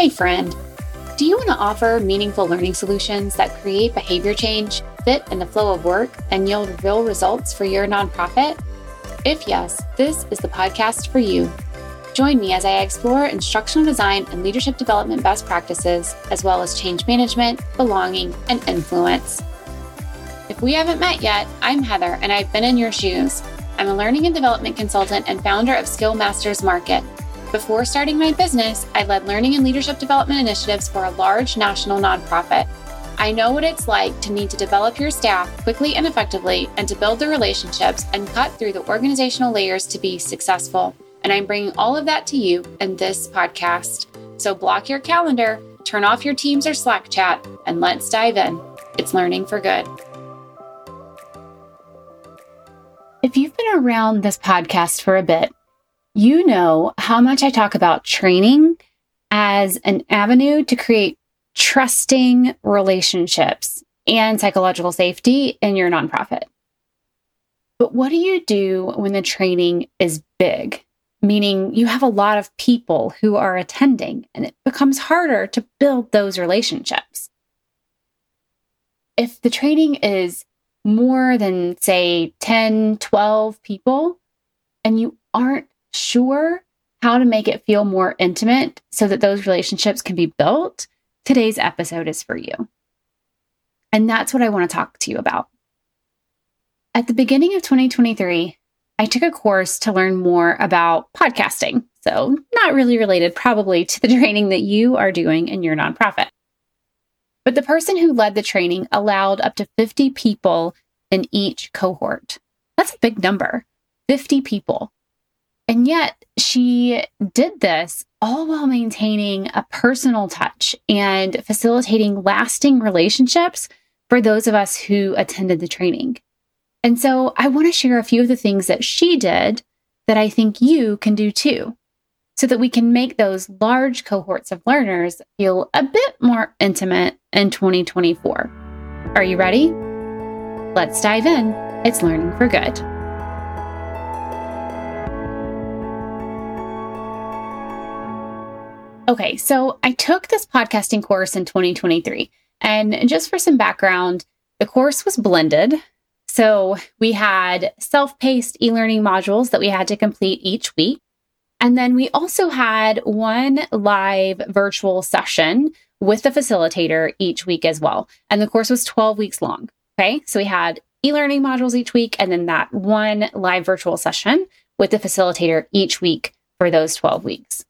Hey, friend. Do you want to offer meaningful learning solutions that create behavior change, fit in the flow of work, and yield real results for your nonprofit? If yes, this is the podcast for you. Join me as I explore instructional design and leadership development best practices, as well as change management, belonging, and influence. If we haven't met yet, I'm Heather, and I've been in your shoes. I'm a learning and development consultant and founder of Skill Masters Market. Before starting my business, I led learning and leadership development initiatives for a large national nonprofit. I know what it's like to need to develop your staff quickly and effectively and to build the relationships and cut through the organizational layers to be successful. And I'm bringing all of that to you in this podcast. So block your calendar, turn off your Teams or Slack chat, and let's dive in. It's learning for good. If you've been around this podcast for a bit, you know how much I talk about training as an avenue to create trusting relationships and psychological safety in your nonprofit. But what do you do when the training is big? Meaning you have a lot of people who are attending and it becomes harder to build those relationships. If the training is more than, say, 10, 12 people, and you aren't sure how to make it feel more intimate so that those relationships can be built, today's episode is for you. And that's what I want to talk to you about. At the beginning of 2023, I took a course to learn more about podcasting. So, not really related probably to the training that you are doing in your nonprofit. But the person who led the training allowed up to 50 people in each cohort. That's a big number 50 people. And yet she did this all while maintaining a personal touch and facilitating lasting relationships for those of us who attended the training. And so I want to share a few of the things that she did that I think you can do too so that we can make those large cohorts of learners feel a bit more intimate in 2024. Are you ready? Let's dive in. It's Learning for Good. Okay, so I took this podcasting course in 2023. And just for some background, the course was blended. So we had self paced e learning modules that we had to complete each week. And then we also had one live virtual session with the facilitator each week as well. And the course was 12 weeks long. Okay. So we had e learning modules each week and then that one live virtual session with the facilitator each week for those 12 weeks.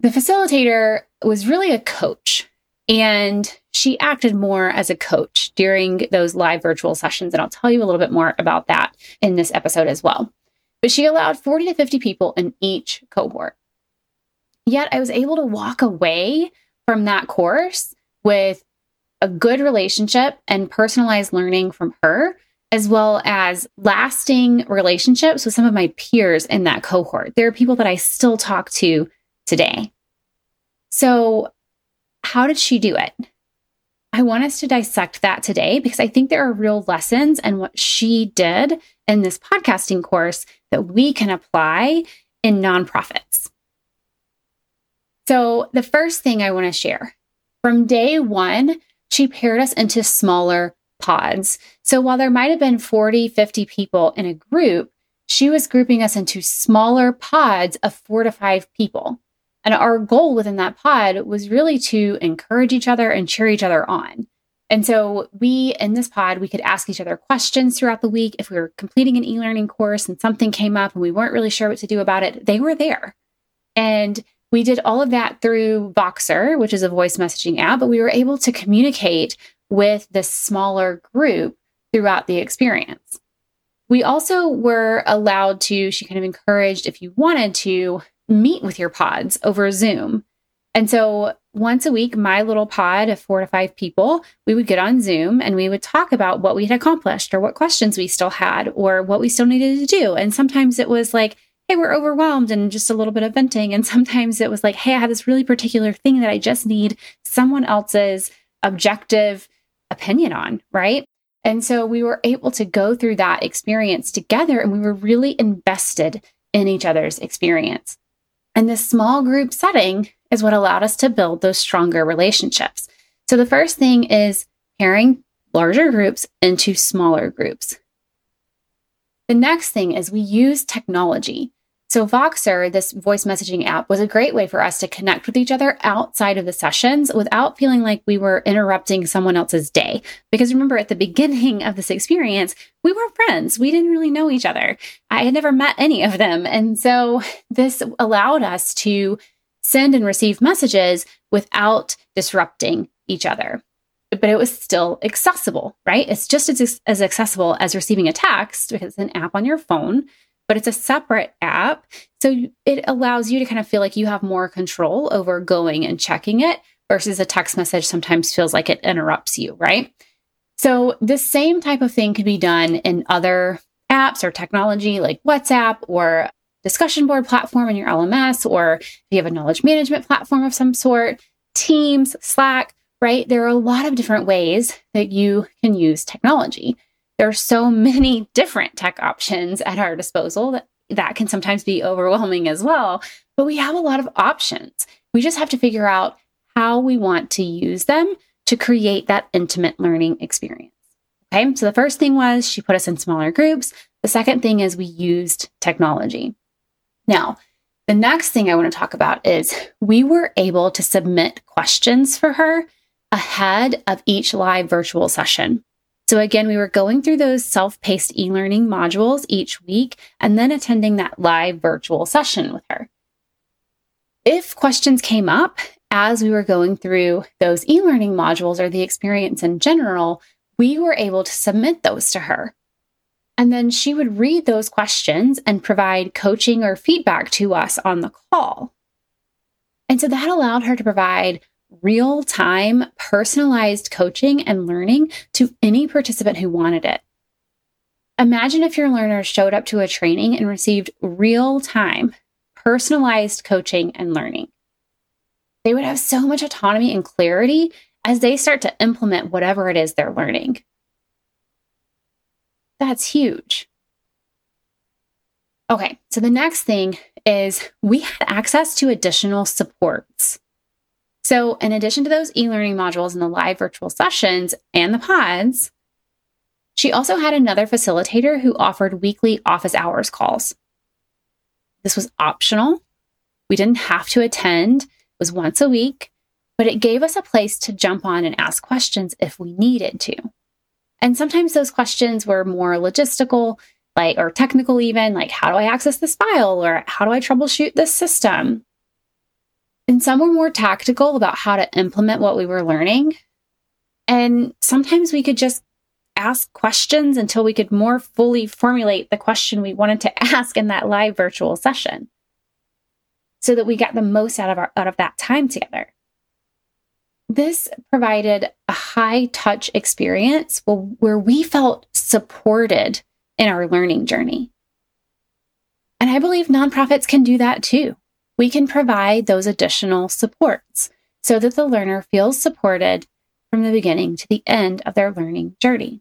The facilitator was really a coach and she acted more as a coach during those live virtual sessions. And I'll tell you a little bit more about that in this episode as well but she allowed 40 to 50 people in each cohort. Yet I was able to walk away from that course with a good relationship and personalized learning from her, as well as lasting relationships with some of my peers in that cohort. There are people that I still talk to today. So, how did she do it? I want us to dissect that today because I think there are real lessons in what she did in this podcasting course that we can apply in nonprofits. So, the first thing I want to share from day one, she paired us into smaller pods. So, while there might have been 40, 50 people in a group, she was grouping us into smaller pods of four to five people. And our goal within that pod was really to encourage each other and cheer each other on. And so we in this pod, we could ask each other questions throughout the week. If we were completing an e-learning course and something came up and we weren't really sure what to do about it, they were there. And we did all of that through Voxer, which is a voice messaging app, but we were able to communicate with this smaller group throughout the experience. We also were allowed to, she kind of encouraged if you wanted to meet with your pods over Zoom. And so once a week, my little pod of four to five people, we would get on Zoom and we would talk about what we had accomplished or what questions we still had or what we still needed to do. And sometimes it was like, hey, we're overwhelmed and just a little bit of venting. And sometimes it was like, hey, I have this really particular thing that I just need someone else's objective opinion on, right? And so we were able to go through that experience together and we were really invested in each other's experience. And this small group setting is what allowed us to build those stronger relationships. So the first thing is pairing larger groups into smaller groups. The next thing is we use technology. So, Voxer, this voice messaging app, was a great way for us to connect with each other outside of the sessions without feeling like we were interrupting someone else's day. Because remember, at the beginning of this experience, we were friends. We didn't really know each other. I had never met any of them. And so, this allowed us to send and receive messages without disrupting each other. But it was still accessible, right? It's just as, as accessible as receiving a text because it's an app on your phone but it's a separate app. So it allows you to kind of feel like you have more control over going and checking it versus a text message sometimes feels like it interrupts you, right? So the same type of thing could be done in other apps or technology like WhatsApp or discussion board platform in your LMS, or if you have a knowledge management platform of some sort, Teams, Slack, right? There are a lot of different ways that you can use technology there are so many different tech options at our disposal that that can sometimes be overwhelming as well. But we have a lot of options. We just have to figure out how we want to use them to create that intimate learning experience. Okay, so the first thing was she put us in smaller groups. The second thing is we used technology. Now, the next thing I want to talk about is we were able to submit questions for her ahead of each live virtual session. So again, we were going through those self-paced e-learning modules each week and then attending that live virtual session with her. If questions came up as we were going through those e-learning modules or the experience in general, we were able to submit those to her. And then she would read those questions and provide coaching or feedback to us on the call. And so that allowed her to provide real time, personalized coaching and learning to any participant who wanted it. Imagine if your learners showed up to a training and received real time, personalized coaching and learning. They would have so much autonomy and clarity as they start to implement whatever it is they're learning. That's huge. Okay, so the next thing is we had access to additional supports. So, in addition to those e learning modules and the live virtual sessions and the pods, she also had another facilitator who offered weekly office hours calls. This was optional. We didn't have to attend, it was once a week, but it gave us a place to jump on and ask questions if we needed to. And sometimes those questions were more logistical, like or technical even, like how do I access this file or how do I troubleshoot this system? And some were more tactical about how to implement what we were learning. And sometimes we could just ask questions until we could more fully formulate the question we wanted to ask in that live virtual session so that we got the most out of our out of that time together. This provided a high touch experience where we felt supported in our learning journey. And I believe nonprofits can do that too we can provide those additional supports so that the learner feels supported from the beginning to the end of their learning journey.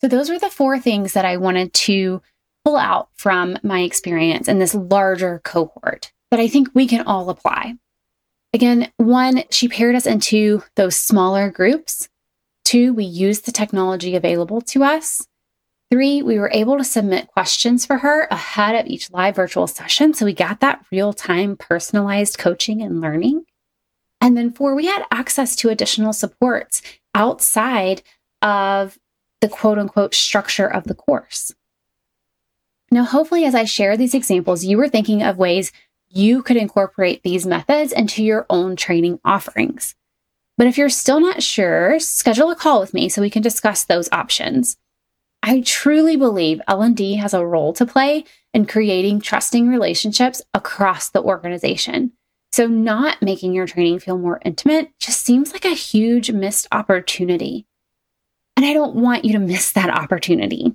So, those were the four things that I wanted to pull out from my experience in this larger cohort that I think we can all apply. Again, one, she paired us into those smaller groups. Two, we used the technology available to us. Three, we were able to submit questions for her ahead of each live virtual session. So we got that real time personalized coaching and learning. And then four, we had access to additional supports outside of the quote unquote structure of the course. Now, hopefully, as I share these examples, you were thinking of ways you could incorporate these methods into your own training offerings. But if you're still not sure, schedule a call with me so we can discuss those options. I truly believe L&D has a role to play in creating trusting relationships across the organization. So not making your training feel more intimate just seems like a huge missed opportunity. And I don't want you to miss that opportunity.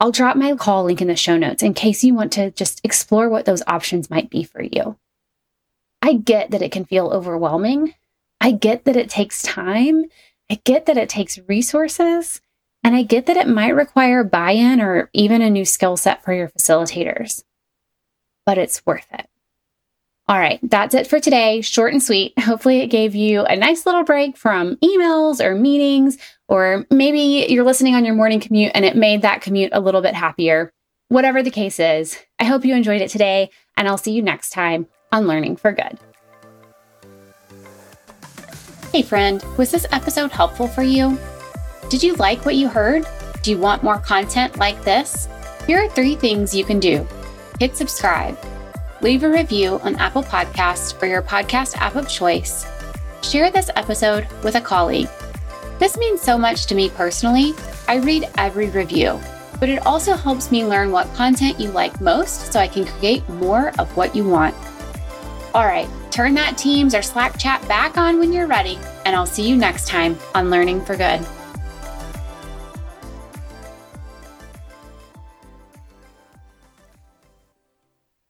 I'll drop my call link in the show notes in case you want to just explore what those options might be for you. I get that it can feel overwhelming. I get that it takes time. I get that it takes resources. And I get that it might require buy in or even a new skill set for your facilitators, but it's worth it. All right, that's it for today. Short and sweet. Hopefully, it gave you a nice little break from emails or meetings, or maybe you're listening on your morning commute and it made that commute a little bit happier. Whatever the case is, I hope you enjoyed it today, and I'll see you next time on Learning for Good. Hey, friend, was this episode helpful for you? Did you like what you heard? Do you want more content like this? Here are three things you can do hit subscribe leave a review on Apple Podcasts or your podcast app of choice, share this episode with a colleague. This means so much to me personally. I read every review, but it also helps me learn what content you like most so I can create more of what you want. All right, turn that Teams or Slack chat back on when you're ready, and I'll see you next time on Learning for Good.